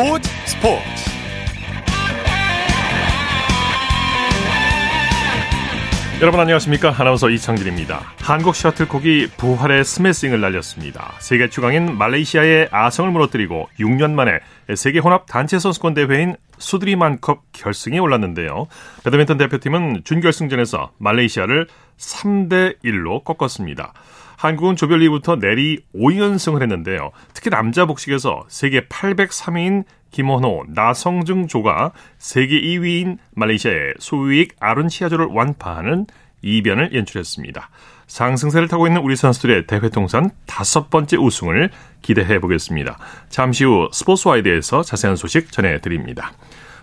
스포츠 스포츠. 여러분 안녕하십니까? 아나운서 이창진입니다. 한국 셔틀콕이 부활의 스매싱을 날렸습니다. 세계 최강인 말레이시아의 아성을 무너뜨리고 6년 만에 세계 혼합 단체 선수권 대회인 수드리만컵 결승에 올랐는데요. 배드민턴 대표팀은 준결승전에서 말레이시아를 3대 1로 꺾었습니다 한국은 조별리부터 내리 5연승을 했는데요. 특히 남자 복식에서 세계 803위인 김원호, 나성증 조가 세계 2위인 말레이시아의 소유익 아룬시아조를 완파하는 이변을 연출했습니다. 상승세를 타고 있는 우리 선수들의 대회 통산 다섯 번째 우승을 기대해 보겠습니다. 잠시 후 스포츠와이드에서 자세한 소식 전해드립니다.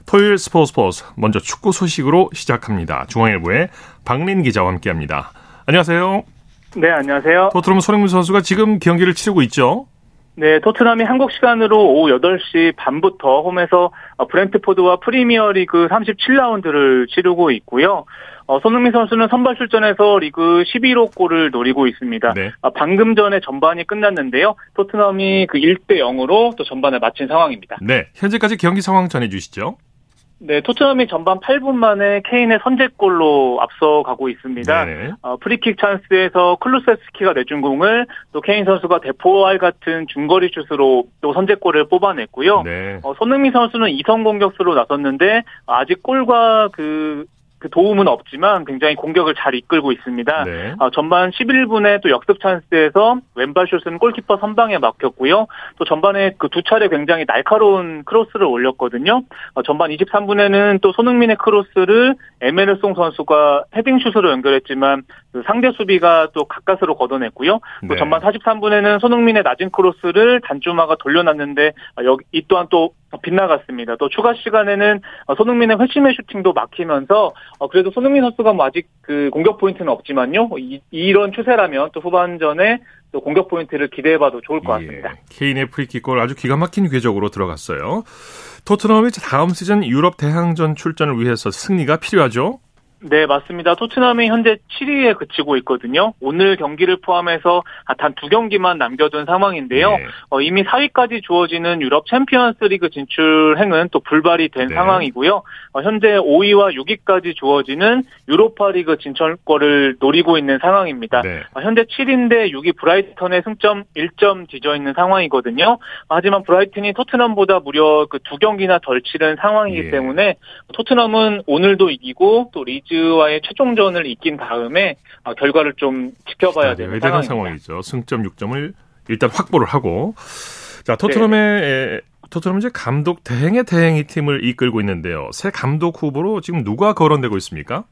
토요일 스포츠 스포츠 먼저 축구 소식으로 시작합니다. 중앙일보의 박린 기자와 함께합니다. 안녕하세요. 네, 안녕하세요. 토트넘 손흥민 선수가 지금 경기를 치르고 있죠? 네, 토트넘이 한국 시간으로 오후 8시 반부터 홈에서 브렌트포드와 프리미어리그 37라운드를 치르고 있고요. 어, 손흥민 선수는 선발 출전해서 리그 11호 골을 노리고 있습니다. 네. 아, 방금 전에 전반이 끝났는데요. 토트넘이 그 1대 0으로 또 전반을 마친 상황입니다. 네, 현재까지 경기 상황 전해 주시죠. 네, 토트넘이 전반 8분 만에 케인의 선제골로 앞서가고 있습니다. 어, 프리킥 찬스에서 클루셉스키가 내준 공을 또 케인 선수가 대포알 같은 중거리 슛으로 또 선제골을 뽑아냈고요. 네. 어, 손흥민 선수는 이선 공격수로 나섰는데 아직 골과 그 그 도움은 없지만 굉장히 공격을 잘 이끌고 있습니다. 네. 어, 전반 11분에 또 역습 찬스에서 왼발 슛은 골키퍼 선방에 막혔고요. 또 전반에 그 두 차례 굉장히 날카로운 크로스를 올렸거든요. 어, 전반 23분에는 또 손흥민의 크로스를 에메르송 선수가 헤딩 슛으로 연결했지만 그 상대 수비가 또 가까스로 걷어냈고요. 또 네. 전반 43분에는 손흥민의 낮은 크로스를 단주마가 돌려놨는데 어, 여기 이 또한 또 빗나갔습니다. 또 추가 시간에는 어, 손흥민의 회심의 슈팅도 막히면서 어, 그래도 손흥민 선수가 뭐 아직 그 공격 포인트는 없지만요. 이, 이런 추세라면 또 후반전에 또 공격 포인트를 기대해봐도 좋을 것 예. 같습니다. 예, 케인의 프리킥골 아주 기가 막힌 궤적으로 들어갔어요. 토트넘이 다음 시즌 유럽 대항전 출전을 위해서 승리가 필요하죠. 네, 맞습니다. 토트넘이 현재 7위에 그치고 있거든요. 오늘 경기를 포함해서 단 두 경기만 남겨둔 상황인데요. 네. 어, 이미 4위까지 주어지는 유럽 챔피언스 리그 진출 행은 또 불발이 된 네. 상황이고요. 어, 현재 5위와 6위까지 주어지는 유로파 리그 진출권을 노리고 있는 상황입니다. 네. 어, 현재 7위인데 6위 브라이턴의 승점 1점 뒤져 있는 상황이거든요. 하지만 브라이튼이 토트넘보다 무려 그 두 경기나 덜 치른 상황이기 예. 때문에 토트넘은 오늘도 이기고 또 리, 리즈와의 최종전을 이긴 다음에 어, 결과를 좀 지켜봐야 되는 애매한 상황이죠. 승점 6점을 일단 확보를 하고 자 토트넘의 네. 토트넘 이제 감독 대행의 대행이 팀을 이끌고 있는데요. 새 감독 후보로 지금 누가 거론되고 있습니까?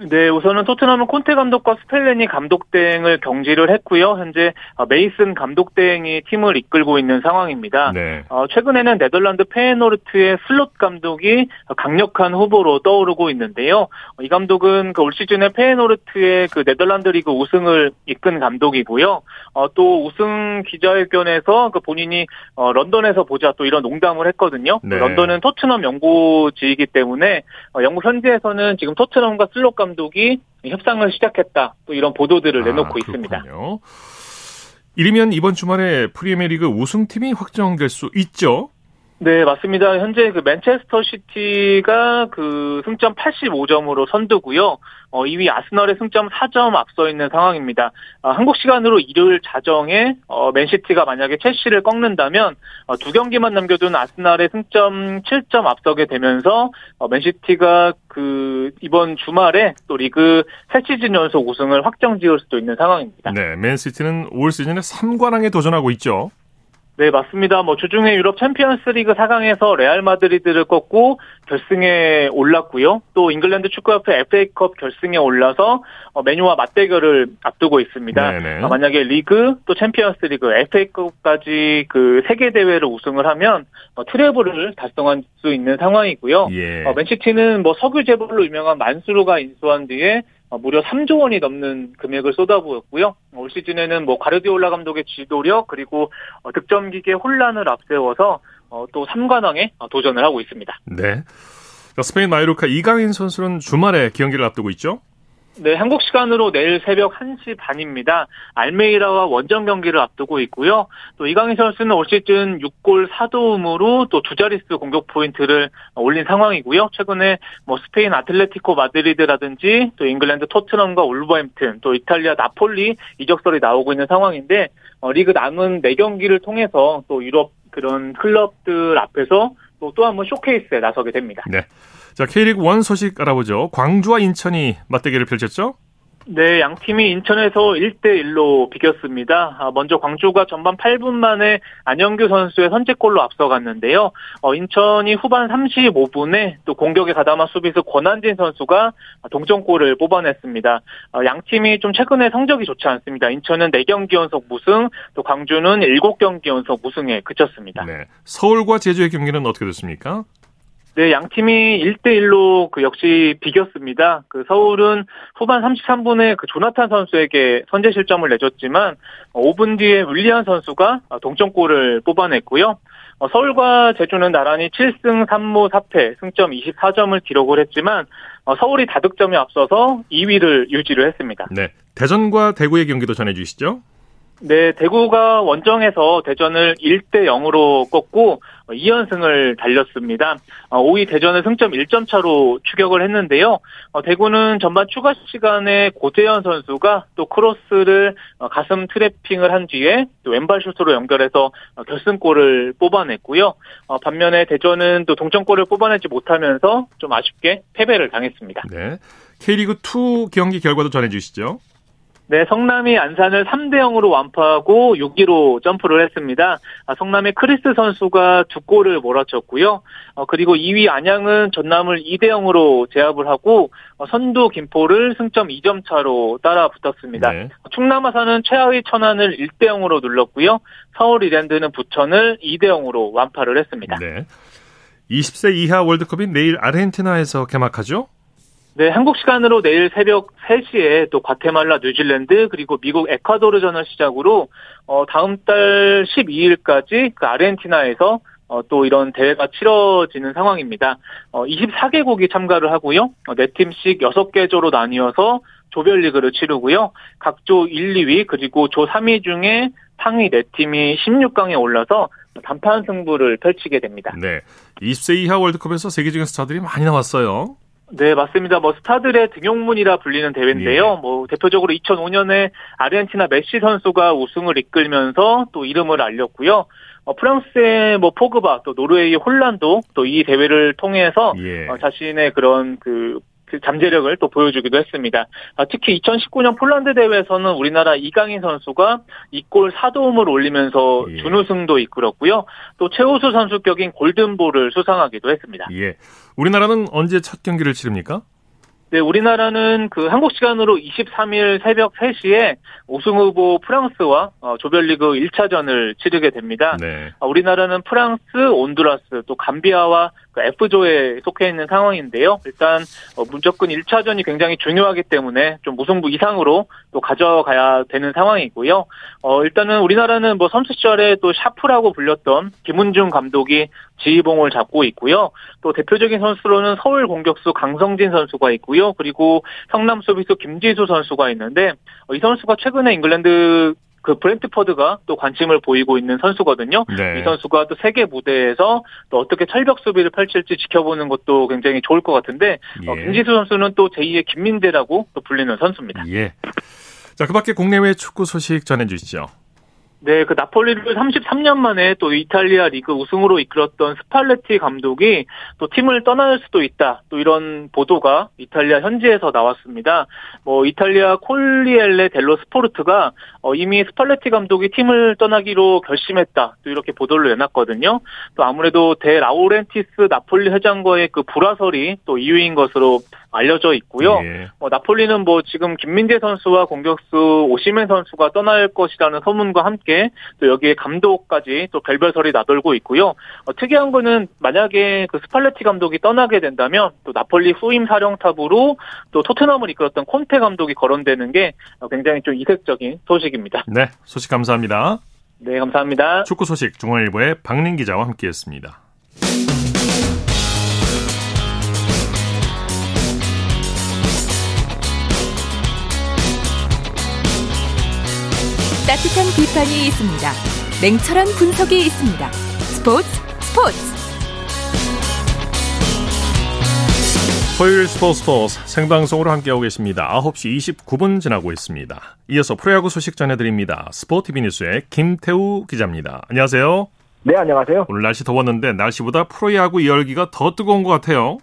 네, 우선은 토트넘은 콘테 감독과 스텔리니 감독 대행을 경질을 했고요. 현재 어, 메이슨 감독 대행이 팀을 이끌고 있는 상황입니다. 네. 어, 최근에는 네덜란드 페에노르트의 슬롯 감독이 강력한 후보로 떠오르고 있는데요. 어, 이 감독은 그 올 시즌에 페예노르트의 그 네덜란드 리그 우승을 이끈 감독이고요. 어, 또 우승 기자회견에서 그 본인이 어, 런던에서 보자 또 이런 농담을 했거든요. 네. 런던은 토트넘 연고지이기 때문에 어, 영국 현지에서는 지금 토트넘과 슬롯 감독 감독이 협상을 시작했다. 또 이런 보도들을 내놓고 아, 있습니다. 이르면 이번 주말에 프리미어리그 우승팀이 확정될 수 있죠. 네, 맞습니다. 현재 그 맨체스터 시티가 그 승점 85점으로 선두고요. 어, 2위 아스널의 승점 4점 앞서 있는 상황입니다. 어, 한국 시간으로 일요일 자정에 어, 맨시티가 만약에 첼시를 꺾는다면 어, 두 경기만 남겨둔 아스널의 승점 7점 앞서게 되면서 어, 맨시티가 그 이번 주말에 또 리그 새 시즌 연속 우승을 확정 지을 수도 있는 상황입니다. 네, 맨시티는 올 시즌에 3관왕에 도전하고 있죠. 네, 맞습니다. 뭐 주중에 유럽 챔피언스 리그 4강에서 레알 마드리드를 꺾고 결승에 올랐고요. 또 잉글랜드 축구협회 FA컵 결승에 올라서 어, 맨유와 맞대결을 앞두고 있습니다. 네네. 어, 만약에 리그 또 챔피언스 리그 FA컵까지 그 세 개 대회를 우승을 하면 어, 트레블을 달성할 수 있는 상황이고요. 예. 맨시티는 뭐 석유 재벌로 유명한 만수르가 인수한 뒤에 어, 무려 3조 원이 넘는 금액을 쏟아부었고요. 올 시즌에는 뭐 가르디올라 감독의 지도력 그리고 어, 득점 기계 홀란을 앞세워서 어, 또 3관왕에 도전을 하고 있습니다. 네. 스페인 마요르카 이강인 선수는 주말에 경기를 앞두고 있죠? 네, 한국 시간으로 내일 새벽 1시 반입니다. 알메리아와 원정 경기를 앞두고 있고요. 또 이강인 선수는 올 시즌 6골 4도움으로 또 두 자릿수 공격 포인트를 올린 상황이고요. 최근에 뭐 스페인 아틀레티코 마드리드라든지 또 잉글랜드 토트넘과 울버햄튼 또 이탈리아 나폴리 이적설이 나오고 있는 상황인데 어, 리그 남은 4경기를 통해서 또 유럽 그런 클럽들 앞에서 또 또 한번 쇼케이스에 나서게 됩니다. 네. 자, K리그 1 소식 알아보죠. 광주와 인천이 맞대결을 펼쳤죠? 네, 양 팀이 인천에서 1대1로 비겼습니다. 아, 먼저 광주가 전반 8분 만에 안영규 선수의 선제골로 앞서갔는데요. 어, 인천이 후반 35분에 또 공격에 가담한 수비수 권한진 선수가 동점골을 뽑아냈습니다. 어, 양 팀이 좀 최근에 성적이 좋지 않습니다. 인천은 4경기 연속 무승, 또 광주는 7경기 연속 무승에 그쳤습니다. 네. 서울과 제주의 경기는 어떻게 됐습니까? 네, 양 팀이 1대1로 그 역시 비겼습니다. 그 서울은 후반 33분에 그 조나탄 선수에게 선제 실점을 내줬지만 5분 뒤에 윌리안 선수가 동점골을 뽑아냈고요. 어, 서울과 제주는 나란히 7승 3무 4패, 승점 24점을 기록을 했지만 어, 서울이 다득점에 앞서서 2위를 유지를 했습니다. 네, 대전과 대구의 경기도 전해 주시죠. 네, 대구가 원정에서 대전을 1대 0으로 꺾고 2연승을 달렸습니다. 5위 어, 대전은 승점 1점 차로 추격을 했는데요. 어, 대구는 전반 추가 시간에 고재현 선수가 또 크로스를 어, 가슴 트래핑을 한 뒤에 또 왼발 슛으로 연결해서 결승골을 뽑아냈고요. 반면에 대전은 또 동점골을 뽑아내지 못하면서 좀 아쉽게 패배를 당했습니다. 네. K리그 2 경기 결과도 전해 주시죠. 네, 성남이 안산을 3대 0으로 완파하고 6위로 점프를 했습니다. 아, 성남의 크리스 선수가 두 골을 몰아쳤고요. 어, 그리고 2위 안양은 전남을 2대 0으로 제압을 하고 어, 선두 김포를 승점 2점 차로 따라 붙었습니다. 네. 충남 아산은 최하위 천안을 1대 0으로 눌렀고요. 서울 이랜드는 부천을 2대 0으로 완파를 했습니다. 네. 20세 이하 월드컵이 내일 아르헨티나에서 개막하죠? 네, 한국 시간으로 내일 새벽 3시에 또 과테말라, 뉴질랜드 그리고 미국 에콰도르전을 시작으로 어 다음 달 12일까지 그 아르헨티나에서 어, 또 이런 대회가 치러지는 상황입니다. 어, 24개국이 참가를 하고요. 어, 4팀씩 6개 조로 나뉘어서 조별리그를 치르고요. 각 조 1, 2위 그리고 조 3위 중에 상위 4팀이 16강에 올라서 단판 승부를 펼치게 됩니다. 네. 20세 이하 월드컵에서 세계적인 스타들이 많이 나왔어요. 네, 맞습니다. 뭐 스타들의 등용문이라 불리는 대회인데요. 예. 뭐 대표적으로 2005년에 아르헨티나 메시 선수가 우승을 이끌면서 또 이름을 알렸고요. 어, 프랑스의 뭐 포그바 또 노르웨이 홀란도 또 이 대회를 통해서 예. 어, 자신의 그런 그 그 잠재력을 또 보여주기도 했습니다. 아, 특히 2019년 폴란드 대회에서는 우리나라 이강인 선수가 2골 4도움을 올리면서 예. 준우승도 이끌었고요. 또 최우수 선수격인 골든볼을 수상하기도 했습니다. 예. 우리나라는 언제 첫 경기를 치릅니까? 네, 우리나라는 그 한국 시간으로 23일 새벽 3시에 우승 후보 프랑스와 어, 조별리그 1차전을 치르게 됩니다. 네. 어, 우리나라는 프랑스, 온두라스, 또 감비아와 그 F조에 속해 있는 상황인데요. 일단 어, 무조건 1차전이 굉장히 중요하기 때문에 좀 무승부 이상으로 또 가져가야 되는 상황이고요. 어, 일단은 우리나라는 뭐 선수 시절에 또 샤프라고 불렸던 김은중 감독이 지휘봉을 잡고 있고요. 또 대표적인 선수로는 서울 공격수 강성진 선수가 있고요. 그리고 성남 수비수 김지수 선수가 있는데 어, 이 선수가 최근에 잉글랜드 그 브렌트퍼드가 또 관심을 보이고 있는 선수거든요. 네. 이 선수가 또 세계 무대에서 또 어떻게 철벽 수비를 펼칠지 지켜보는 것도 굉장히 좋을 것 같은데 어, 예. 어, 김지수 선수는 또 제2의 김민재라고 또 불리는 선수입니다. 예. 자, 그밖에 국내외 축구 소식 전해주시죠. 네, 그 나폴리를 33년 만에 또 이탈리아 리그 우승으로 이끌었던 스팔레티 감독이 또 팀을 떠날 수도 있다. 또 이런 보도가 이탈리아 현지에서 나왔습니다. 뭐 이탈리아 코리에레 델로 스포르트가 어, 이미 스팔레티 감독이 팀을 떠나기로 결심했다. 또 이렇게 보도를 내놨거든요. 또 아무래도 데 라우렌티스 나폴리 회장과의 그 불화설이 또 이유인 것으로 알려져 있고요. 예. 어, 나폴리는 뭐 지금 김민재 선수와 공격수 오시멘 선수가 떠날 것이라는 소문과 함께 또 여기에 감독까지 또 별별설이 나돌고 있고요. 어, 특이한 거는 만약에 그 스팔레티 감독이 떠나게 된다면 또 나폴리 후임 사령탑으로 또 토트넘을 이끌었던 콘테 감독이 거론되는 게 굉장히 좀 이색적인 소식입니다. 네, 소식 감사합니다. 네, 감사합니다. 축구 소식 중앙일보의 박린 기자와 함께했습니다. 따뜻한 비판이 있습니다. 냉철한 분석이 있습니다. 스포츠 스포츠 토요일 스포츠 스포츠 생방송으로 함께하고 계십니다. 9시 29분 지나고 있습니다. 이어서 프로야구 소식 전해드립니다. 스포티비 뉴스의 김태우 기자입니다. 안녕하세요. 네, 안녕하세요. 오늘 날씨 더웠는데 날씨보다 프로야구 열기가 더 뜨거운 것 같아요.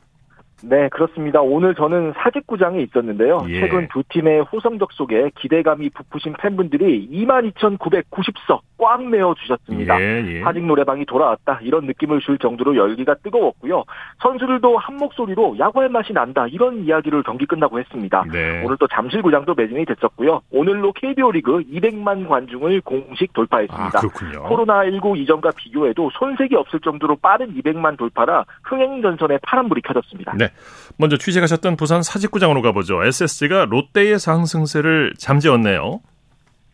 네, 그렇습니다. 오늘 저는 사직구장에 있었는데요. 예. 최근 두 팀의 호성적 속에 기대감이 부푸신 팬분들이 22,990석 꽉 메워 주셨습니다. 예, 예. 사직 노래방이 돌아왔다 이런 느낌을 줄 정도로 열기가 뜨거웠고요. 선수들도 한 목소리로 야구할 맛이 난다 이런 이야기를 경기 끝나고 했습니다. 네. 오늘 또 잠실구장도 매진이 됐었고요. 오늘로 KBO 리그 200만 관중을 공식 돌파했습니다. 아, 코로나19 이전과 비교해도 손색이 없을 정도로 빠른 200만 돌파라 흥행 전선에 파란불이 켜졌습니다. 네. 먼저 취재가셨던 부산 사직구장으로 가보죠. SSG가 롯데의 상승세를 잠재웠네요.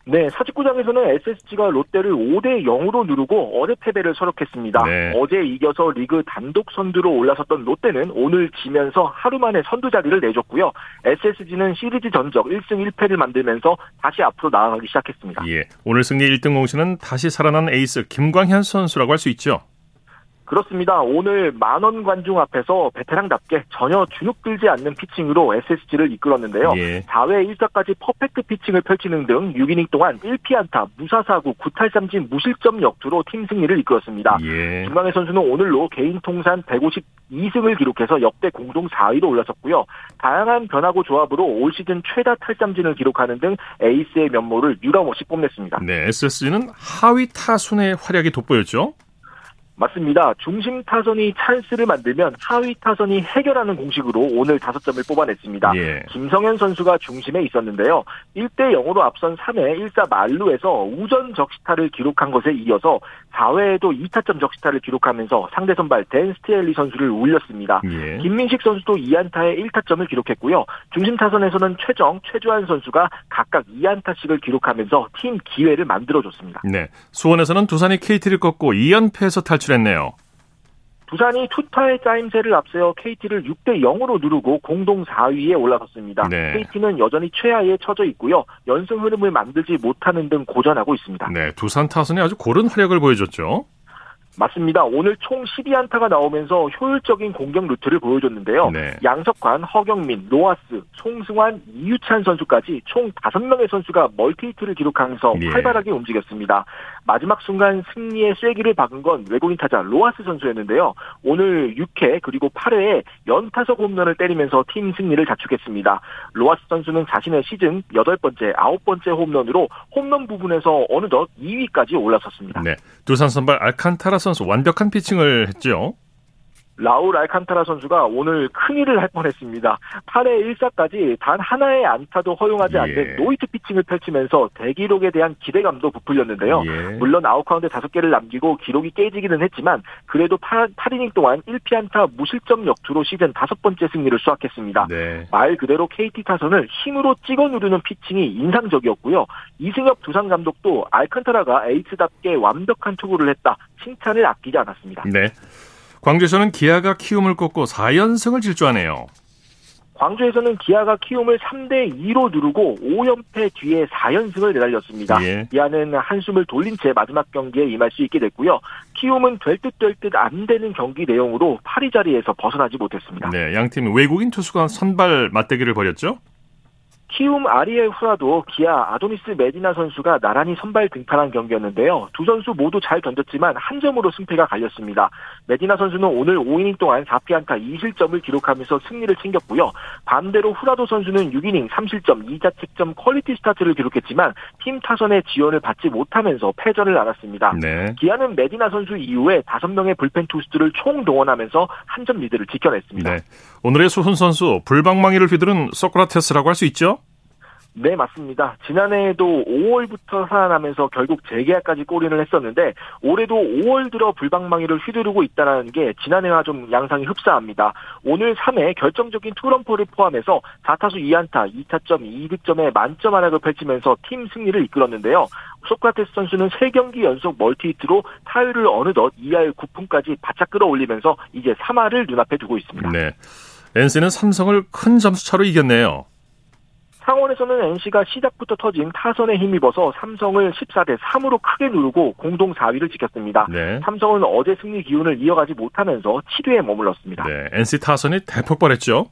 네, 사직구장에서는 SSG가 롯데를 5대 0으로 누르고 어제 패배를 서력했습니다. 네. 어제 이겨서 리그 단독 선두로 올라섰던 롯데는 오늘 지면서 하루 만에 선두 자리를 내줬고요. SSG는 시리즈 전적 1승 1패를 만들면서 다시 앞으로 나아가기 시작했습니다. 예, 오늘 승리 1등 공신은 다시 살아난 에이스 김광현 선수라고 할 수 있죠. 그렇습니다. 오늘 만원 관중 앞에서 베테랑답게 전혀 주눅 들지 않는 피칭으로 SSG를 이끌었는데요. 예. 4회 1사까지 퍼펙트 피칭을 펼치는 등 6이닝 동안 1피안타, 무사사구, 9탈삼진, 무실점 역투로 팀 승리를 이끌었습니다. 예. 김광현 선수는 오늘로 개인 통산 152승을 기록해서 역대 공동 4위로 올라섰고요. 다양한 변화구 조합으로 올 시즌 최다 탈삼진을 기록하는 등 에이스의 면모를 유감없이 뽐냈습니다. 네, SSG는 하위 타순의 활약이 돋보였죠. 맞습니다. 중심 타선이 찬스를 만들면 하위 타선이 해결하는 공식으로 오늘 5점을 뽑아냈습니다. 예. 김성현 선수가 중심에 있었는데요. 1대 0으로 앞선 3회 1사 만루에서 우전 적시타를 기록한 것에 이어서 4회에도 2타점 적시타를 기록하면서 상대 선발 댄 스티엘리 선수를 울렸습니다. 예. 김민식 선수도 2안타에 1타점을 기록했고요. 중심 타선에서는 최정, 최주환 선수가 각각 2안타씩을 기록하면서 팀 기회를 만들어줬습니다. 네. 수원에서는 두산이 KT를 꺾고 2연패에서 탈 탈출했네요. 두산이 투타의 짜임새를 앞세워 KT를 6대 0으로 누르고 공동 4위에 올라섰습니다. 네. KT는 여전히 최하위에 처져 있고요. 연승 흐름을 만들지 못하는 등 고전하고 있습니다. 네, 두산 타선이 아주 고른 활약을 보여줬죠. 맞습니다. 오늘 총 12안타가 나오면서 효율적인 공격 루트를 보여줬는데요. 네. 양석환, 허경민, 로하스, 송승환, 이유찬 선수까지 총 5명의 선수가 멀티히트를 기록하면서 예. 활발하게 움직였습니다. 마지막 순간 승리의 쐐기를 박은 건 외국인 타자 로하스 선수였는데요. 오늘 6회 그리고 8회에 연타석 홈런을 때리면서 팀 승리를 자축했습니다. 로하스 선수는 자신의 시즌 8번째, 9번째 홈런으로 홈런 부문에서 어느덧 2위까지 올라섰습니다. 네. 두산 선발 알칸타라 선수 완벽한 피칭을 했죠. 라울 알칸타라 선수가 오늘 큰일을 할 뻔했습니다. 8회 1사까지 단 하나의 안타도 허용하지 않는 예. 노히트 피칭을 펼치면서 대기록에 대한 기대감도 부풀렸는데요. 예. 물론 아웃 카운트 5개를 남기고 기록이 깨지기는 했지만 그래도 8, 8이닝 동안 1피안타 무실점 역투로 시즌 다섯 번째 승리를 수확했습니다. 네. 말 그대로 KT 타선을 힘으로 찍어 누르는 피칭이 인상적이었고요. 이승엽 두산 감독도 알칸타라가 에이스답게 완벽한 투구를 했다. 칭찬을 아끼지 않았습니다. 네. 광주에서는 기아가 키움을 꺾고 4연승을 질주하네요. 광주에서는 기아가 키움을 3대 2로 누르고 5연패 뒤에 4연승을 내달렸습니다. 예. 기아는 한숨을 돌린 채 마지막 경기에 임할 수 있게 됐고요. 키움은 될 듯 될 듯 안 되는 경기 내용으로 8위 자리에서 벗어나지 못했습니다. 네, 양팀 외국인 투수가 선발 맞대결을 벌였죠? 키움 아리엘 후라도 기아 아도니스 메디나 선수가 나란히 선발 등판한 경기였는데요. 두 선수 모두 잘 던졌지만 한 점으로 승패가 갈렸습니다. 메디나 선수는 오늘 5이닝 동안 4피안타 2실점을 기록하면서 승리를 챙겼고요. 반대로 후라도 선수는 6이닝 3실점 2자책점 퀄리티 스타트를 기록했지만 팀 타선의 지원을 받지 못하면서 패전을 안았습니다. 네. 기아는 메디나 선수 이후에 5명의 불펜 투수들을 총 동원하면서 한 점 리드를 지켜냈습니다. 네. 오늘의 수훈 선수 불방망이를 휘두른 소크라테스라고 할 수 있죠? 네, 맞습니다. 지난해에도 5월부터 살아나면서 결국 재계약까지 꼬리를 했었는데 올해도 5월 들어 불방망이를 휘두르고 있다는 게 지난해와 좀 양상이 흡사합니다. 오늘 3회 결정적인 투런포를 포함해서 4타수 2안타, 2타점, 2득점에 만점 하나를 펼치면서 팀 승리를 이끌었는데요. 소크라테스 선수는 3경기 연속 멀티히트로 타율을 어느덧 2할 9푼까지 바짝 끌어올리면서 이제 3할을 눈앞에 두고 있습니다. 네. NC는 삼성을 큰 점수 차로 이겼네요. 상원에서는 NC가 시작부터 터진 타선에 힘입어서 삼성을 14대 3으로 크게 누르고 공동 4위를 지켰습니다. 네. 삼성은 어제 승리 기운을 이어가지 못하면서 7위에 머물렀습니다. 네, NC 타선이 대폭발했죠.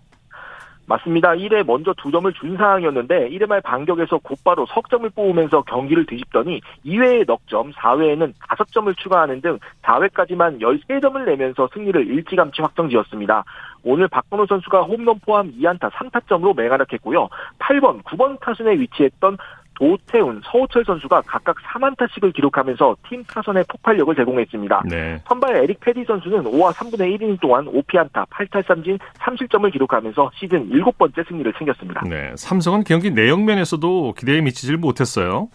맞습니다. 1회 먼저 두 점을 준 상황이었는데 1회 말 반격에서 곧바로 석점을 뽑으면서 경기를 뒤집더니 2회에 넉점, 4회에는 5점을 추가하는 등 4회까지만 13점을 내면서 승리를 일찌감치 확정지었습니다. 오늘 박건호 선수가 홈런 포함 2안타 3타점으로 맹활약했고요. 8번, 9번 타순에 위치했던 도태훈, 서호철 선수가 각각 3안타씩을 기록하면서 팀 타선에 폭발력을 제공했습니다. 네. 선발 에릭 패디 선수는 5와 3분의 1이닝 동안 5피안타, 8탈삼진, 3실점을 기록하면서 시즌 7번째 승리를 챙겼습니다. 네, 삼성은 경기 내용 면에서도 기대에 미치질 못했어요.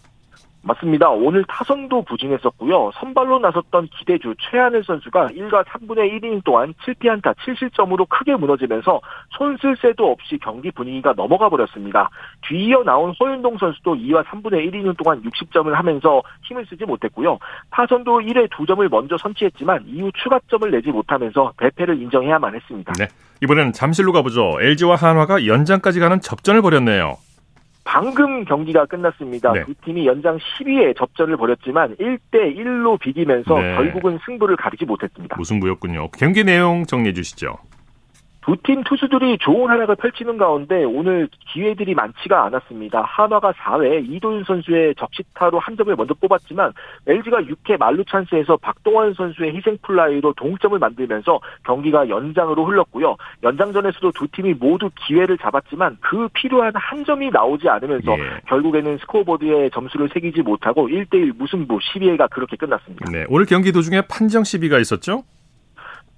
맞습니다. 오늘 타선도 부진했었고요. 선발로 나섰던 기대주 최하늘 선수가 1과 3분의 1이닝 동안 7피안타 7실점으로 크게 무너지면서 손쓸 새도 없이 경기 분위기가 넘어가 버렸습니다. 뒤이어 나온 허윤동 선수도 2와 3분의 1이닝 동안 60점을 하면서 힘을 쓰지 못했고요. 타선도 1회 2점을 먼저 선취했지만 이후 추가점을 내지 못하면서 대패를 인정해야만 했습니다. 네. 이번엔 잠실로 가보죠. LG와 한화가 연장까지 가는 접전을 벌였네요. 방금 경기가 끝났습니다. 네. 두 팀이 연장 12회 접전을 벌였지만 1대 1로 비기면서 네. 결국은 승부를 가리지 못했습니다. 무승부였군요. 경기 내용 정리해 주시죠. 두 팀 투수들이 좋은 활약을 펼치는 가운데 오늘 기회들이 많지가 않았습니다. 한화가 4회 이도윤 선수의 적시타로 한 점을 먼저 뽑았지만 LG가 6회 만루 찬스에서 박동원 선수의 희생 플라이로 동점을 만들면서 경기가 연장으로 흘렀고요. 연장전에서도 두 팀이 모두 기회를 잡았지만 그 필요한 한 점이 나오지 않으면서 예. 결국에는 스코어보드에 점수를 새기지 못하고 1대1 무승부 12회가 그렇게 끝났습니다. 네, 오늘 경기 도중에 판정 시비가 있었죠?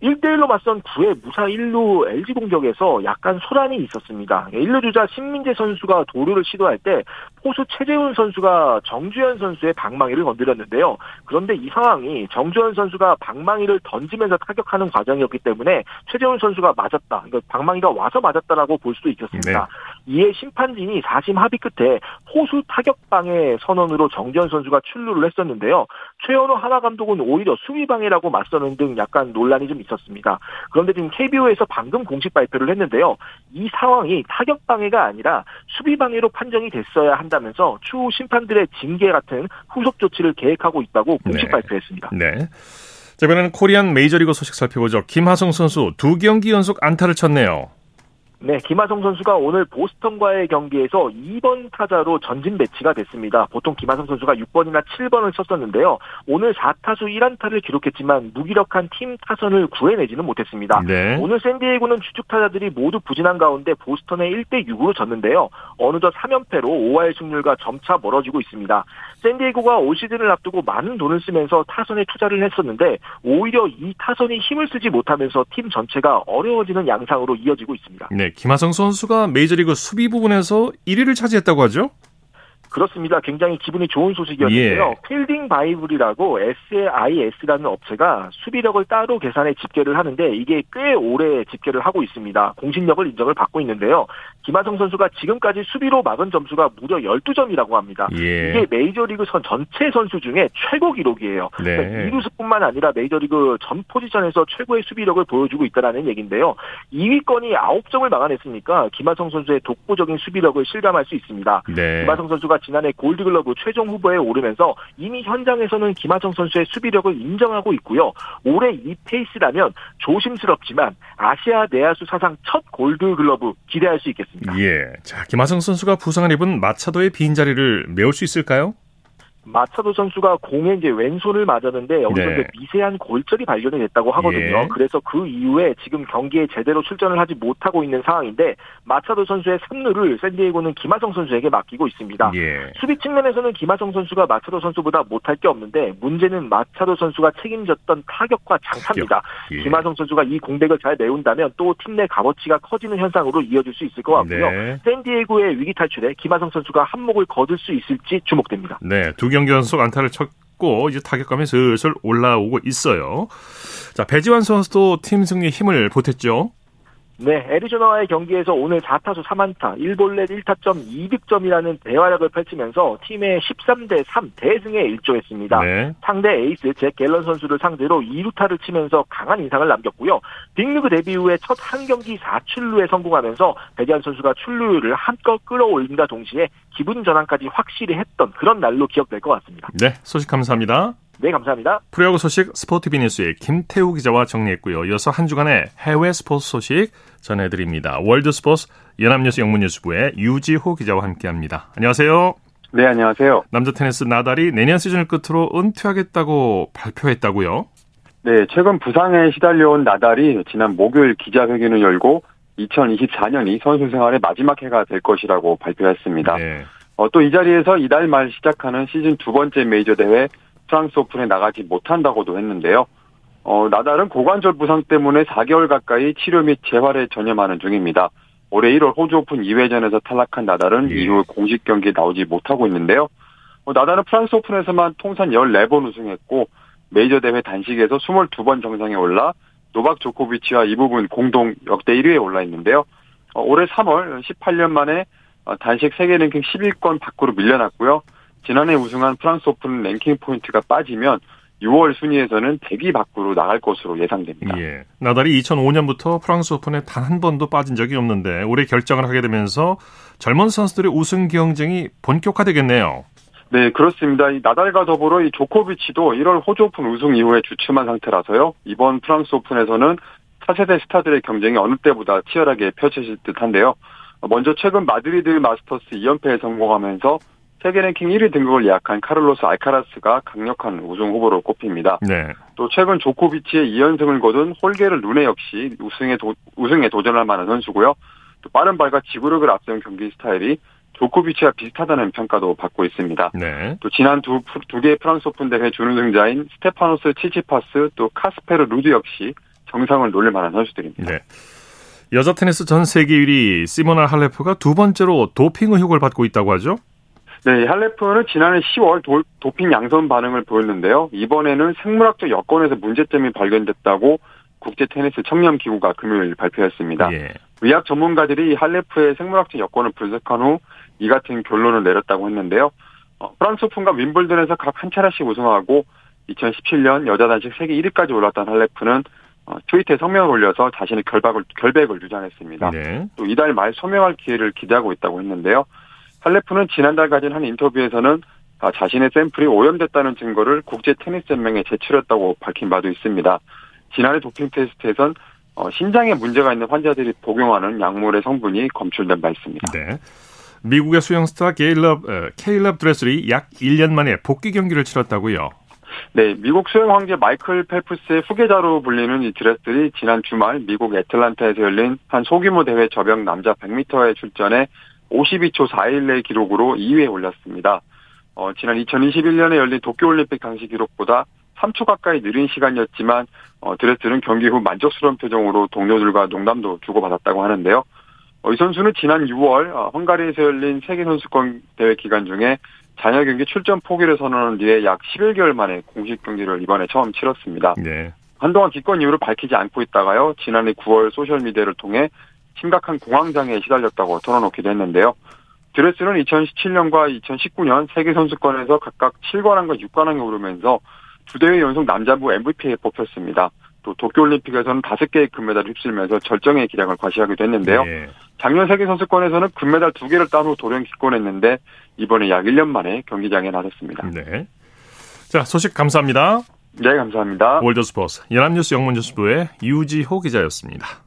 1대1로 맞선 9회 무사 1루 LG 공격에서 약간 소란이 있었습니다. 1루 주자 신민재 선수가 도루를 시도할 때 포수 최재훈 선수가 정주현 선수의 방망이를 건드렸는데요. 그런데 이 상황이 정주현 선수가 방망이를 던지면서 타격하는 과정이었기 때문에 최재훈 선수가 맞았다. 그러니까 방망이가 와서 맞았다라고 볼 수도 있겠습니다. 네. 이에 심판진이 4심 합의 끝에 포수 타격방해 선언으로 정주현 선수가 출루를 했었는데요. 최현우 하나 감독은 오히려 수비방해라고 맞서는 등 약간 논란이 좀 있었습니다. 그런데 지금 KBO에서 방금 공식 발표를 했는데요. 이 상황이 타격 방해가 아니라 수비 방해로 판정이 됐어야 한다면서 추후 심판들의 징계 같은 후속 조치를 계획하고 있다고 공식 네. 발표했습니다. 네. 자, 이번에는 코리안 메이저리그 소식 살펴보죠. 김하성 선수 두 경기 연속 안타를 쳤네요. 네, 김하성 선수가 오늘 보스턴과의 경기에서 2번 타자로 전진 배치가 됐습니다. 보통 김하성 선수가 6번이나 7번을 쳤었는데요. 오늘 4타수 1안타를 기록했지만 무기력한 팀 타선을 구해내지는 못했습니다. 네. 오늘 샌디에이고는 주축 타자들이 모두 부진한 가운데 보스턴에 1대 6으로 졌는데요. 어느덧 3연패로 5할 승률과 점차 멀어지고 있습니다. 샌디에이고가 올 시즌을 앞두고 많은 돈을 쓰면서 타선에 투자를 했었는데 오히려 이 타선이 힘을 쓰지 못하면서 팀 전체가 어려워지는 양상으로 이어지고 있습니다. 네. 김하성 선수가 메이저리그 수비 부분에서 1위를 차지했다고 하죠? 그렇습니다. 굉장히 기분이 좋은 소식이었는데요. 예. Fielding Bible이라고 SIS라는 업체가 수비력을 따로 계산해 집계를 하는데 이게 꽤 오래 집계를 하고 있습니다. 공신력을 인정을 받고 있는데요. 김하성 선수가 지금까지 수비로 막은 점수가 무려 12점이라고 합니다. 예. 이게 메이저리그 선 전체 선수 중에 최고 기록이에요. 네. 그러니까 이루수뿐만 아니라 메이저리그 전 포지션에서 최고의 수비력을 보여주고 있다는 얘기인데요. 2위권이 9점을 막아냈으니까 김하성 선수의 독보적인 수비력을 실감할 수 있습니다. 네. 김하성 선수가 지난해 골드글러브 최종 후보에 오르면서 이미 현장에서는 김하정 선수의 수비력을 인정하고 있고요. 올해 이 페이스라면 조심스럽지만 아시아 내야수 사상 첫 골드글러브 기대할 수 있겠습니다. 예. 자, 김하성 선수가 부상을 입은 마차도의 빈자리를 메울 수 있을까요? 마차도 선수가 공에 이제 왼손을 맞았는데 여기서 네. 미세한 골절이 발견이 됐다고 하거든요. 예. 그래서 그 이후에 지금 경기에 제대로 출전을 하지 못하고 있는 상황인데 마차도 선수의 3루를 샌디에고는 김하성 선수에게 맡기고 있습니다. 예. 수비 측면에서는 김하성 선수가 마차도 선수보다 못할 게 없는데 문제는 마차도 선수가 책임졌던 타격과 장타입니다. 예. 김하성 선수가 이 공백을 잘 메운다면 또 팀 내 값어치가 커지는 현상으로 이어질 수 있을 것 같고요. 네. 샌디에고의 위기 탈출에 김하성 선수가 한몫을 거둘 수 있을지 주목됩니다. 네, 두 경기 연속 안타를 쳤고 이제 타격감이 슬슬 올라오고 있어요. 자 배지환 선수도 팀 승리 힘을 보탰죠. 네, 애리조나와의 경기에서 오늘 4타수 3안타, 1볼넷 1타점 2득점이라는 대활약을 펼치면서 팀의 13대 3 대승에 일조했습니다. 네. 상대 에이스 잭 갤런 선수를 상대로 2루타를 치면서 강한 인상을 남겼고요. 빅리그 데뷔 후에 첫 한 경기 4출루에 성공하면서 배대한 선수가 출루율을 한껏 끌어올린다 동시에 기분 전환까지 확실히 했던 그런 날로 기억될 것 같습니다. 네, 소식 감사합니다. 네, 감사합니다. 프로야구 소식 스포티비 뉴스의 김태우 기자와 정리했고요. 이어서 한 주간의 해외 스포츠 소식 전해드립니다. 월드 스포츠 연합뉴스 영문뉴스부의 유지호 기자와 함께합니다. 안녕하세요. 네, 안녕하세요. 남자 테니스 나달이 내년 시즌을 끝으로 은퇴하겠다고 발표했다고요? 네, 최근 부상에 시달려온 나달이 지난 목요일 기자회견을 열고 2024년이 선수 생활의 마지막 해가 될 것이라고 발표했습니다. 네. 어, 또 이 자리에서 이달 말 시작하는 시즌 두 번째 메이저 대회 프랑스 오픈에 나가지 못한다고도 했는데요. 어, 나달은 고관절 부상 때문에 4개월 가까이 치료 및 재활에 전념하는 중입니다. 올해 1월 호주 오픈 2회전에서 탈락한 나달은 예. 이후 공식 경기에 나오지 못하고 있는데요. 어, 나달은 프랑스 오픈에서만 통산 14번 우승했고 메이저 대회 단식에서 22번 정상에 올라 노박 조코비치와 이 부분 공동 역대 1위에 올라 있는데요. 어, 올해 3월 18년 만에 어, 단식 세계 랭킹 10위권 밖으로 밀려났고요. 지난해 우승한 프랑스 오픈 랭킹 포인트가 빠지면 6월 순위에서는 100위 밖으로 나갈 것으로 예상됩니다. 예. 나달이 2005년부터 프랑스 오픈에 단 한 번도 빠진 적이 없는데 올해 결정을 하게 되면서 젊은 선수들의 우승 경쟁이 본격화되겠네요. 네, 그렇습니다. 이 나달과 더불어 이 조코비치도 1월 호주 오픈 우승 이후에 주춤한 상태라서요. 이번 프랑스 오픈에서는 차세대 스타들의 경쟁이 어느 때보다 치열하게 펼쳐질 듯한데요. 먼저 최근 마드리드 마스터스 2연패에 성공하면서 세계 랭킹 1위 등극을 예약한 카를로스 알카라스가 강력한 우승 후보로 꼽힙니다. 네. 또 최근 조코비치에 2연승을 거둔 홀게르 루네 역시 우승에 도, 우승에 도전할 만한 선수고요. 또 빠른 발과 지구력을 앞세운 경기 스타일이 조코비치와 비슷하다는 평가도 받고 있습니다. 네. 또 지난 두, 두 개의 프랑스 오픈 대회 준우승자인 스테파노스 치치파스 또 카스페르 루드 역시 정상을 노릴 만한 선수들입니다. 네. 여자 테니스 전 세계 1위 시모나 할레프가 두 번째로 도핑 의혹을 받고 있다고 하죠? 네, 할레프는 지난해 10월 도, 도핑 양성 반응을 보였는데요. 이번에는 생물학적 여건에서 문제점이 발견됐다고 국제 테니스 청렴 기구가 금요일 발표했습니다. 예. 의학 전문가들이 할레프의 생물학적 여건을 분석한 후 이 같은 결론을 내렸다고 했는데요. 어, 프랑스 오픈과 윈블든에서 각 한 차례씩 우승하고 2017년 여자 단식 세계 1위까지 올랐던 할레프는 어, 트위터에 성명을 올려서 자신의 결박을, 결백을 주장했습니다. 네. 또 이달 말 소명할 기회를 기대하고 있다고 했는데요. 할레프는 지난달 가진 한 인터뷰에서는 아, 자신의 샘플이 오염됐다는 증거를 국제 테니스 연맹에 제출했다고 밝힌 바도 있습니다. 지난해 도핑 테스트에선 어, 신장에 문제가 있는 환자들이 복용하는 약물의 성분이 검출된 바 있습니다. 네. 미국의 수영 스타 게일럽, 케일럽 드레슬이 약 1년 만에 복귀 경기를 치렀다고요. 네, 미국 수영 황제 마이클 펠프스의 후계자로 불리는 이 드레슬이 지난 주말 미국 애틀란타에서 열린 한 소규모 대회 저병 남자 100m에 출전해 52초 4일내 기록으로 2위에 올랐습니다. 어, 지난 2021년에 열린 도쿄올림픽 당시 기록보다 3초 가까이 느린 시간이었지만 어, 드레스는 경기 후 만족스러운 표정으로 동료들과 농담도 주고받았다고 하는데요. 어, 이 선수는 지난 6월 어, 헝가리에서 열린 세계선수권 대회 기간 중에 잔여 경기 출전 포기를 선언한 뒤에 약 11개월 만에 공식 경기를 이번에 처음 치렀습니다. 네. 한동안 기권 이유를 밝히지 않고 있다가요. 지난해 9월 소셜미디어를 통해 심각한 공황장애에 시달렸다고 털어놓기도 했는데요. 드레스는 2017년과 2019년 세계선수권에서 각각 7관왕과 6관왕에 오르면서 두 대회 연속 남자부 MVP에 뽑혔습니다. 또 도쿄올림픽에서는 다섯 개의 금메달을 휩쓸면서 절정의 기량을 과시하기도 했는데요. 네. 작년 세계선수권에서는 금메달 두 개를 딴후 도령 기권했는데 이번에 약 1년 만에 경기장에 나섰습니다. 네. 자, 소식 감사합니다. 네, 감사합니다. 월드스포츠 연합뉴스 영문뉴스부의 유지호 기자였습니다.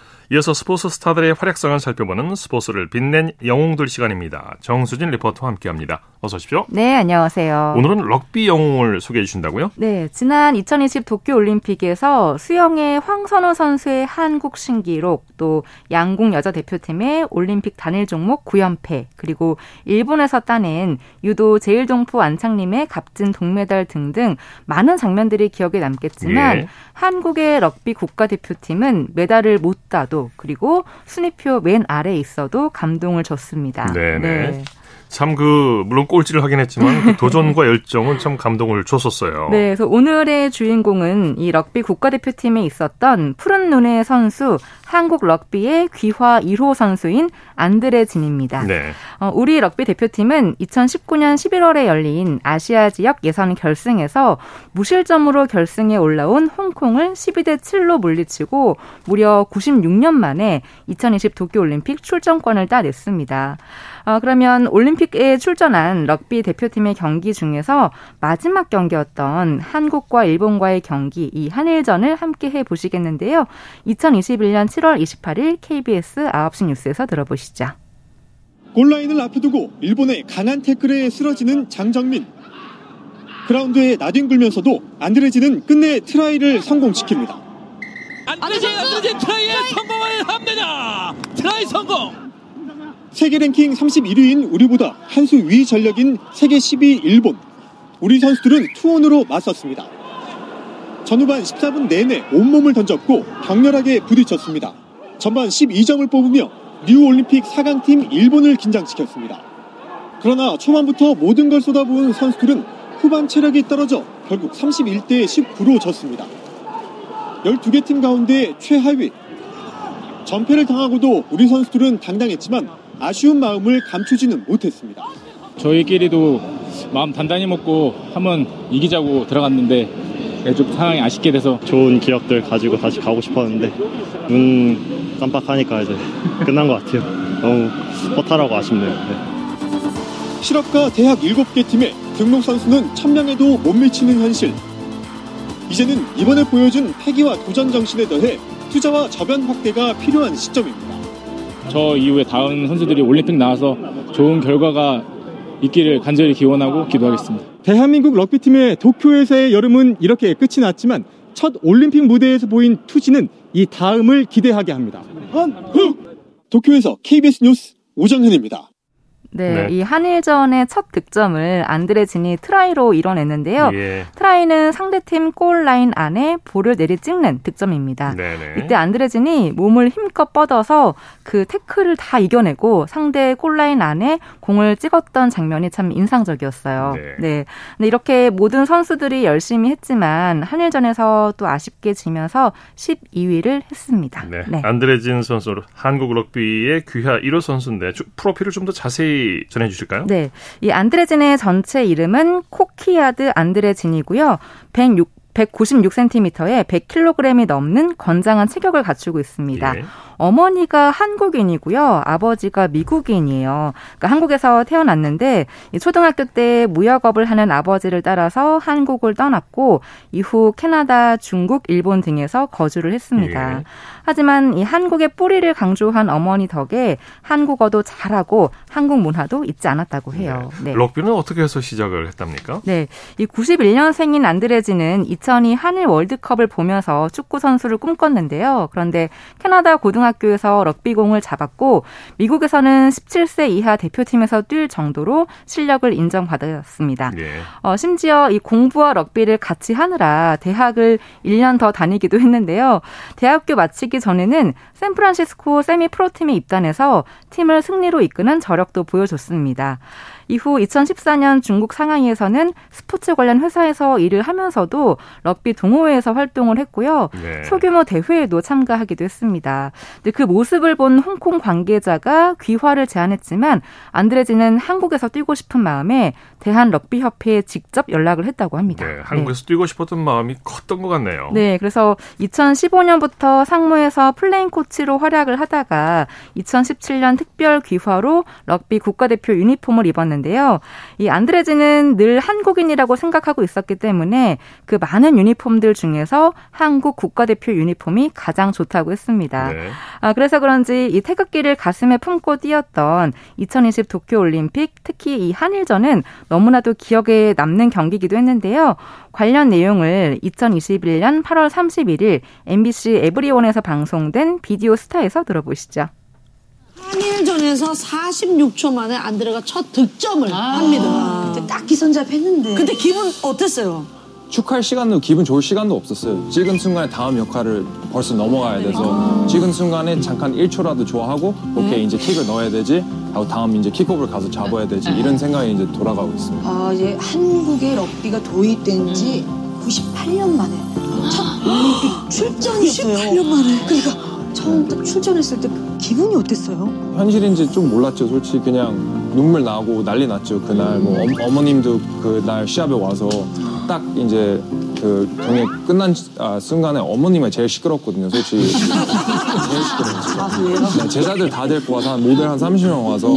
이어서 스포츠 스타들의 활약상을 살펴보는 스포츠를 빛낸 영웅들 시간입니다. 정수진 리포터와 함께합니다. 어서 오십시오. 네, 안녕하세요. 오늘은 럭비 영웅을 소개해 주신다고요? 네, 지난 2020 도쿄올림픽에서 수영의 황선우 선수의 한국 신기록, 또 양궁 여자 대표팀의 올림픽 단일 종목 9연패, 그리고 일본에서 따낸 유도 제일동포 안창림의 값진 동메달 등등 많은 장면들이 기억에 남겠지만 예. 한국의 럭비 국가대표팀은 메달을 못 따도 그리고 순위표 맨 아래에 있어도 감동을 줬습니다. 네네. 네. 참 그 물론 꼴찌를 하긴 했지만 그 도전과 열정은 참 감동을 줬었어요. 네, 그래서 오늘의 주인공은 이 럭비 국가대표팀에 있었던 푸른 눈의 선수 한국 럭비의 귀화 1호 선수인 안드레 진입니다. 네. 어, 우리 럭비 대표팀은 2019년 11월에 열린 아시아 지역 예선 결승에서 무실점으로 결승에 올라온 홍콩을 12대 7로 물리치고 무려 96년 만에 2020 도쿄올림픽 출전권을 따냈습니다. 어, 그러면 올림픽에 출전한 럭비 대표팀의 경기 중에서 마지막 경기였던 한국과 일본과의 경기 이 한일전을 함께 해 보시겠는데요. 2021년 7월 28일 KBS 9시 뉴스에서 들어보시죠. 골라인을 앞에 두고 일본의 강한 태클에 쓰러지는 장정민. 그라운드에 나뒹굴면서도 안드레 진은 끝내 트라이를 성공시킵니다. 안드레 진 안드레 진 트라이에 성공을 합니다. 트라이 성공. 세계 랭킹 31위인 우리보다 한 수 위 전력인 세계 10위 일본. 우리 선수들은 투혼으로 맞섰습니다. 전후반 14분 내내 온몸을 던졌고 격렬하게 부딪혔습니다. 전반 12점을 뽑으며 리우 올림픽 4강팀 일본을 긴장시켰습니다. 그러나 초반부터 모든 걸 쏟아부은 선수들은 후반 체력이 떨어져 결국 31대 19로 졌습니다. 12개 팀 가운데 최하위. 전패를 당하고도 우리 선수들은 당당했지만 아쉬운 마음을 감추지는 못했습니다. 저희끼리도 마음 단단히 먹고 한번 이기자고 들어갔는데 좀 상황이 아쉽게 돼서 좋은 기억들 가지고 다시 가고 싶었는데 눈 깜빡하니까 이제 끝난 것 같아요. 너무 허탈하고 아쉽네요. 네. 실업과 대학 7개 팀에 등록 선수는 1000명에도 못 미치는 현실. 이제는 이번에 보여준 패기와 도전 정신에 더해 투자와 저변 확대가 필요한 시점입니다. 저 이후에 다음 선수들이 올림픽 나와서 좋은 결과가 있기를 간절히 기원하고 기도하겠습니다. 대한민국 럭비팀의 도쿄에서의 여름은 이렇게 끝이 났지만 첫 올림픽 무대에서 보인 투지는 이 다음을 기대하게 합니다. 한국! 도쿄에서 KBS 뉴스 오정현입니다. 네, 네, 이 한일전의 첫 득점을 안드레 진이 트라이로 이뤄냈는데요. 예. 트라이는 상대팀 골 라인 안에 볼을 내리 찍는 득점입니다. 네네. 이때 안드레 진이 몸을 힘껏 뻗어서 그 태클을 다 이겨내고 상대 골 라인 안에 공을 찍었던 장면이 참 인상적이었어요. 네. 네. 근데 이렇게 모든 선수들이 열심히 했지만 한일전에서 또 아쉽게 지면서 12위를 했습니다. 네. 네. 안드레진 선수 한국 럭비의 귀하 1호 선수인데 프로필을 좀 더 자세히 전해 주실까요? 네. 이 안드레진의 전체 이름은 코키아드 안드레진이고요. 106 196cm에 100kg이 넘는 건장한 체격을 갖추고 있습니다. 예. 어머니가 한국인이고요. 아버지가 미국인이에요. 그러니까 한국에서 태어났는데 초등학교 때 무역업을 하는 아버지를 따라서 한국을 떠났고 이후 캐나다, 중국, 일본 등에서 거주를 했습니다. 예. 하지만 이 한국의 뿌리를 강조한 어머니 덕에 한국어도 잘하고 한국 문화도 잊지 않았다고 해요. 네. 네. 럭비는 어떻게 해서 시작을 했답니까? 네. 이 91년생인 안드레지는 2002 한일 월드컵을 보면서 축구 선수를 꿈꿨는데요. 그런데 캐나다 고등학교 고등학교에서 럭비공을 잡았고 미국에서는 17세 이하 대표팀에서 뛸 정도로 실력을 인정받았습니다. 예. 어, 심지어 이 공부와 럭비를 같이 하느라 대학을 1년 더 다니기도 했는데요. 대학교 마치기 전에는 샌프란시스코 세미 프로팀에 입단해서 팀을 승리로 이끄는 저력도 보여줬습니다. 이후 2014년 중국 상하이에서는 스포츠 관련 회사에서 일을 하면서도 럭비 동호회에서 활동을 했고요. 네. 소규모 대회에도 참가하기도 했습니다. 근데 그 모습을 본 홍콩 관계자가 귀화를 제안했지만 안드레 진은 한국에서 뛰고 싶은 마음에 대한 럭비 협회에 직접 연락을 했다고 합니다. 네, 한국에서 네. 뛰고 싶었던 마음이 컸던 것 같네요. 네, 그래서 2015년부터 상무에서 플레잉 코치로 활약을 하다가 2017년 특별 귀화로 럭비 국가대표 유니폼을 입었는데 있는데요. 이 안드레즈는 늘 한국인이라고 생각하고 있었기 때문에 그 많은 유니폼들 중에서 한국 국가대표 유니폼이 가장 좋다고 했습니다. 네. 아, 그래서 그런지 이 태극기를 가슴에 품고 뛰었던 2020 도쿄올림픽 특히 이 한일전은 너무나도 기억에 남는 경기기도 했는데요. 관련 내용을 2021년 8월 31일 MBC 에브리원에서 방송된 비디오 스타에서 들어보시죠. 한일전에서 46초 만에 안드레가 첫 득점을 아~ 합니다. 그때 딱 기선잡했는데. 그때 기분 어땠어요? 축하할 시간도 기분 좋을 시간도 없었어요. 찍은 순간에 다음 역할을 벌써 넘어가야 돼서 아~ 찍은 순간에 잠깐 1초라도 좋아하고 오케이 네. 이제 킥을 넣어야 되지 하고 다음 이제 킥오프를 가서 잡아야 되지 네. 이런 생각이 이제 돌아가고 있습니다. 아 이제 한국의 럭비가 도입된 지 98년 만에 첫 올림픽 출전이었어요. 98년 만에. 그러니까 처음 딱 출전했을 때 기분이 어땠어요? 현실인지 좀 몰랐죠. 솔직히 그냥 눈물 나고 난리 났죠. 그날 뭐 어, 어머님도 그날 시합에 와서 딱 이제 그 경기 끝난 아, 순간에 어머님이 제일 시끄럽거든요. 솔직히 제일 시끄러웠어요. 아, 네, 제자들 다 데리고 와서 한 모델 한 30명 와서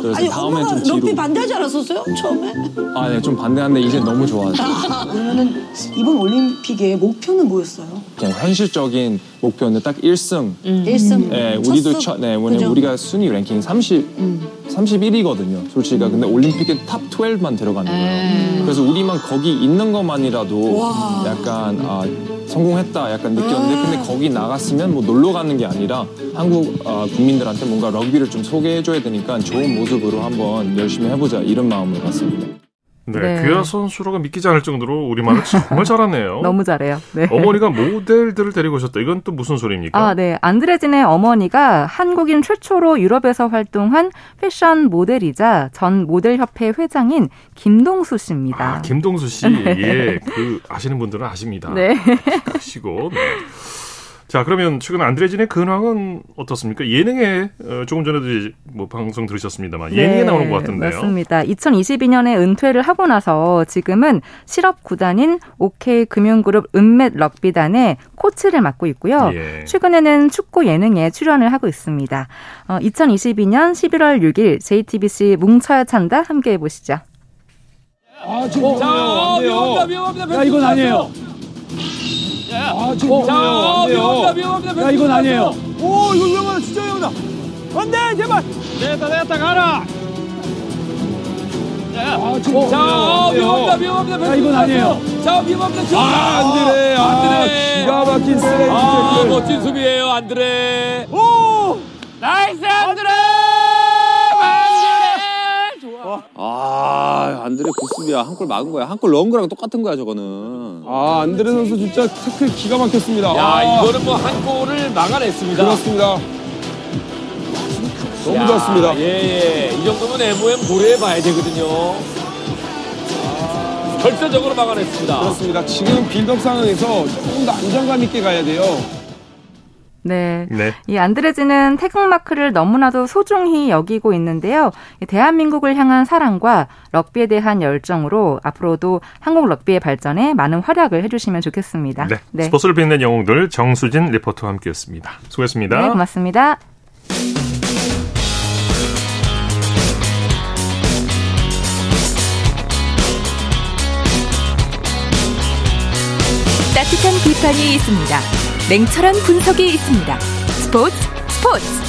그래서 아니, 다음에 좀 뒤로. 럭비 반대하지 않았었어요? 처음에? 아, 네, 좀 반대하는데 이제 너무 좋아하죠. 그러면은 이번 올림픽의 목표는 뭐였어요? 그냥 현실적인 목표는 딱 1승. 음. 1승. 네, 우리도 첫, 네, 왜냐면 우리가 순위 랭킹 30, 음. 31위거든요. 솔직히. 음. 근데 올림픽에 top 12만 들어가는 거예요. 음. 그래서 우리만 거기 있는 것만이라도 와. 약간 아, 성공했다 약간 느꼈는데 음. 근데 거기 나갔으면 뭐 놀러 가는 게 아니라 한국 어, 국민들한테 뭔가 럭비를 좀 소개해줘야 되니까 좋은 모습으로 한번 열심히 해보자 이런 마음으로 갔습니다. 네, 네. 귀화 선수라고 믿기지 않을 정도로 우리말을 정말 잘하네요. 너무 잘해요. 네. 어머니가 모델들을 데리고 오셨다. 이건 또 무슨 소리입니까? 아, 네. 안드레진의 어머니가 한국인 최초로 유럽에서 활동한 패션 모델이자 전 모델협회 회장인 김동수 씨입니다. 아, 김동수 씨. 네. 예, 그 아시는 분들은 아십니다. 네. 아시고. 네. 자, 그러면 최근 안드레진의 근황은 어떻습니까? 예능에 어, 조금 전에도 뭐 방송 들으셨습니다만 네, 예능에 나오는 것 같은데요. 맞습니다. 2022년에 은퇴를 하고 나서 지금은 실업 구단인 OK 금융그룹 은맷 럭비단의 코치를 맡고 있고요. 예. 최근에는 축구 예능에 출연을 하고 있습니다. 어, 2022년 11월 6일 JTBC 뭉쳐야 찬다 함께 해 보시죠. 아, 지금 어, 자, 위험합니다, 위험합니다. 야, 이건 아니에요. 아, 지금 어, 자, 위험합니다, 위험합니다. 야, 이건 아니에요. 오, 이거 위험하다, 진짜 위험하다. 안 돼, 제발. 됐다, 됐다, 가라. 아, 지금 어, 자, 위험합니다, 위험합니다. 야, 이건 아니에요. 자, 위험합니다. 아, 안드레, 안드레. 기가 막힌 세레. 아, 멋진 수비예요, 안드레. 오, nice, 안드레. 아, 안드레 good 수비야. 한 골 막은 거야. 한 골 넣은 거랑 똑같은 거야, 저거는. 아, 안드레 선수 진짜 태클 기가 막혔습니다. 야, 아. 이거는 뭐 한 골을 막아냈습니다. 그렇습니다. 너무 야, 좋았습니다. 예, 예. 이 정도면 MOM 고려해봐야 되거든요. 아... 결정적으로 막아냈습니다. 그렇습니다. 지금 빌드업 상황에서 조금 더 안정감 있게 가야 돼요. 네. 네. 이 안드레즈는 태극마크를 너무나도 소중히 여기고 있는데요. 대한민국을 향한 사랑과 럭비에 대한 열정으로 앞으로도 한국 럭비의 발전에 많은 활약을 해주시면 좋겠습니다. 네. 네. 스포츠를 빛낸 영웅들 정수진 리포터와 함께했습니다. 수고했습니다. 네, 고맙습니다. 따뜻한 비판이 있습니다. 냉철한 분석이 있습니다. 스포츠 스포츠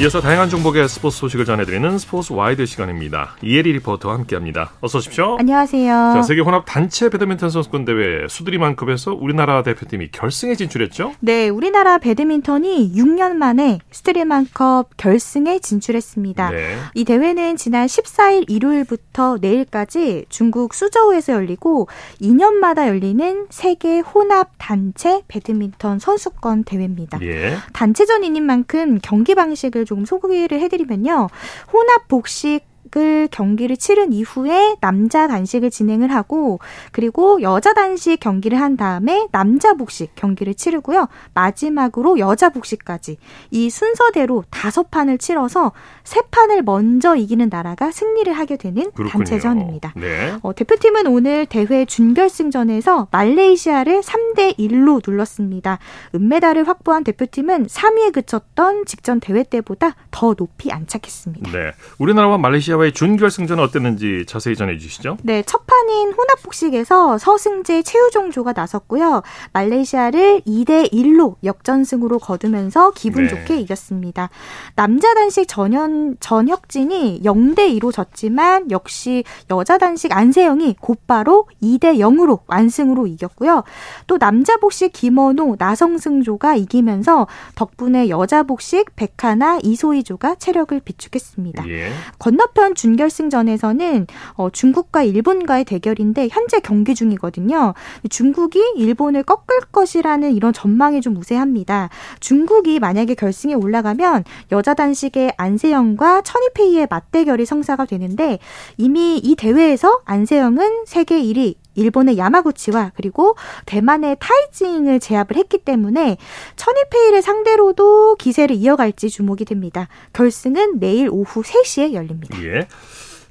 이어서 다양한 종목의 스포츠 소식을 전해드리는 스포츠 와이드 시간입니다. 이혜리 리포터와 함께합니다. 어서 오십시오. 안녕하세요. 자, 세계 혼합 단체 배드민턴 선수권 대회 수디르만컵에서 우리나라 대표팀이 결승에 진출했죠? 네, 우리나라 배드민턴이 6년 만에 수디르만컵 결승에 진출했습니다. 네. 이 대회는 지난 14일 일요일부터 내일까지 중국 수저우에서 열리고 2년마다 열리는 세계 혼합 단체 배드민턴 선수권 대회입니다. 예. 단체전이인 만큼 경기 방식을 조금 소개를 해드리면요. 혼합 복식 단식을 경기를 치른 이후에 남자 단식을 진행을 하고 그리고 여자 단식 경기를 한 다음에 남자 복식 경기를 치르고요. 마지막으로 여자 복식까지 이 순서대로 다섯 판을 치러서 세 판을 먼저 이기는 나라가 승리를 하게 되는 그렇군요. 단체전입니다. 네. 어, 대표팀은 오늘 대회 준결승전에서 말레이시아를 3대 1로 눌렀습니다. 은메달을 확보한 대표팀은 3위에 그쳤던 직전 대회 때보다 더 높이 안착했습니다. 네. 우리나라와 말레이시아 와의 준결승전은 어땠는지 자세히 전해 주시죠. 네. 첫 판인 혼합복식에서 서승재 최우종조가 나섰고요. 말레이시아를 2대 1로 역전승으로 거두면서 기분 네. 좋게 이겼습니다. 남자 단식 전현 전혁진이 0대 2로 졌지만 역시 여자 단식 안세영이 곧바로 2대 0으로 완승으로 이겼고요. 또 남자 복식 김원호 나성승조가 이기면서 덕분에 여자 복식 백하나 이소희조가 체력을 비축했습니다. 예. 건너편 준결승전에서는 어, 중국과 일본과의 대결인데 현재 경기 중이거든요. 중국이 일본을 꺾을 것이라는 이런 전망이 좀 우세합니다. 중국이 만약에 결승에 올라가면 여자 단식의 안세영과 천이페이의 맞대결이 성사가 되는데 이미 이 대회에서 안세영은 세계 1위, 일본의 야마구치와 그리고 대만의 타이징을 제압을 했기 때문에 천이페이를 상대로도 기세를 이어갈지 주목이 됩니다. 결승은 내일 오후 3시에 열립니다. 예.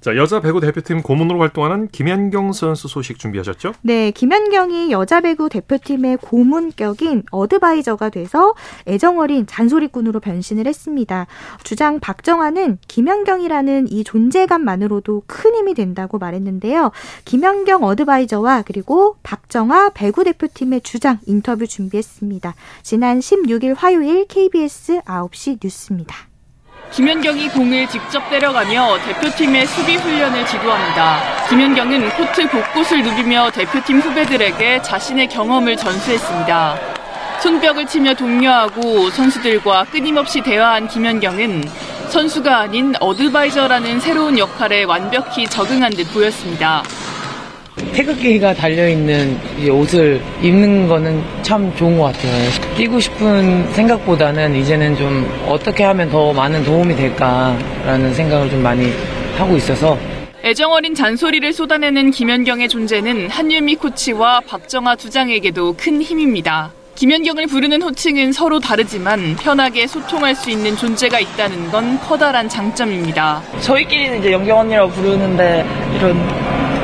자, 여자 배구 대표팀 고문으로 활동하는 김연경 선수 소식 준비하셨죠? 네, 김연경이 여자 배구 대표팀의 고문격인 어드바이저가 돼서 애정어린 잔소리꾼으로 변신을 했습니다. 주장 박정아는 김연경이라는 이 존재감만으로도 큰 힘이 된다고 말했는데요. 김연경 어드바이저와 그리고 박정아 배구 대표팀의 주장 인터뷰 준비했습니다. 지난 16일 화요일 KBS 9시 뉴스입니다. 김연경이 공을 직접 때려가며 대표팀의 수비 훈련을 지도합니다. 김연경은 코트 곳곳을 누비며 대표팀 후배들에게 자신의 경험을 전수했습니다. 손뼉을 치며 독려하고 선수들과 끊임없이 대화한 김연경은 선수가 아닌 어드바이저라는 새로운 역할에 완벽히 적응한 듯 보였습니다. 태극기가 달려있는 옷을 입는 거는 참 좋은 것 같아요. 뛰고 싶은 생각보다는 이제는 좀 어떻게 하면 더 많은 도움이 될까라는 생각을 좀 많이 하고 있어서 애정어린 잔소리를 쏟아내는 김연경의 존재는 한유미 코치와 박정아 주장에게도 큰 힘입니다. 김연경을 부르는 호칭은 서로 다르지만 편하게 소통할 수 있는 존재가 있다는 건 커다란 장점입니다. 저희끼리는 이제 연경 언니라고 부르는데 이런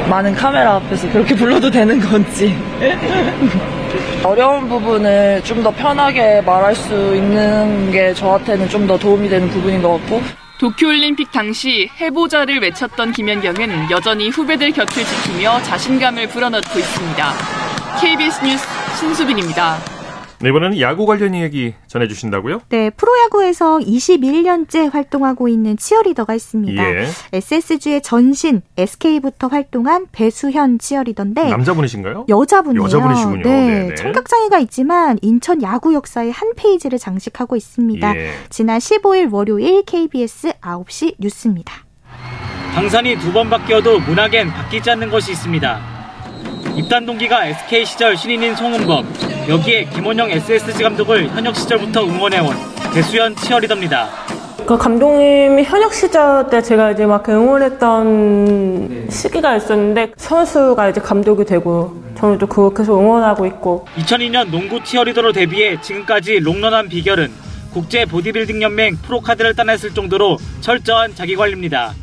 많은 카메라 앞에서 그렇게 불러도 되는 건지. 어려운 부분을 좀 더 편하게 말할 수 있는 게 저한테는 좀 더 도움이 되는 부분인 것 같고. 도쿄올림픽 당시 해보자를 외쳤던 김연경은 여전히 후배들 곁을 지키며 자신감을 불어넣고 있습니다. KBS 뉴스 신수빈입니다. 네, 이번에는 야구 관련 이야기 전해주신다고요? 네, 프로야구에서 21년째 활동하고 있는 치어리더가 있습니다. 예. SSG의 전신 SK부터 활동한 배수현 치어리더인데 남자분이신가요? 여자분이에요. 여자분이시군요. 네, 네네. 청각장애가 있지만 인천 야구 역사의 한 페이지를 장식하고 있습니다. 예. 지난 15일 월요일 KBS 9시 뉴스입니다. 당산이 두 번 바뀌어도 문학엔 바뀌지 않는 것이 있습니다. 입단 동기가 SK 시절 신인인 송은범, 여기에 김원영 SSG 감독을 현역 시절부터 응원해온 배수현 치어리더입니다. 그 감독님이 현역 시절 때 제가 이제 막 응원했던 시기가 있었는데 선수가 이제 감독이 되고 저는 또 그거 계속 응원하고 있고 2002년 농구 치어리더로 데뷔해 지금까지 롱런한 비결은 국제 보디빌딩 연맹 프로카드를 따냈을 정도로 철저한 자기관리입니다.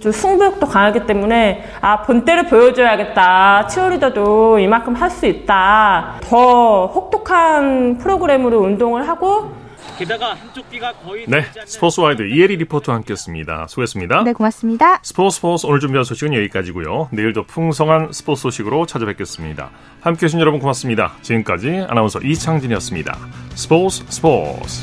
좀 승부욕도 강하기 때문에 아 본때를 보여줘야겠다. 치어리더도 이만큼 할 수 있다. 더 혹독한 프로그램으로 운동을 하고 게다가 한쪽 귀가 거의 네 스포츠와이드 이혜리 리포터와 함께했습니다. 수고했습니다. 네 고맙습니다. 스포츠 스포츠 오늘 준비한 소식은 여기까지고요. 내일도 풍성한 스포츠 소식으로 찾아뵙겠습니다. 함께해 주신 여러분 고맙습니다. 지금까지 아나운서 이창진이었습니다. 스포츠 스포츠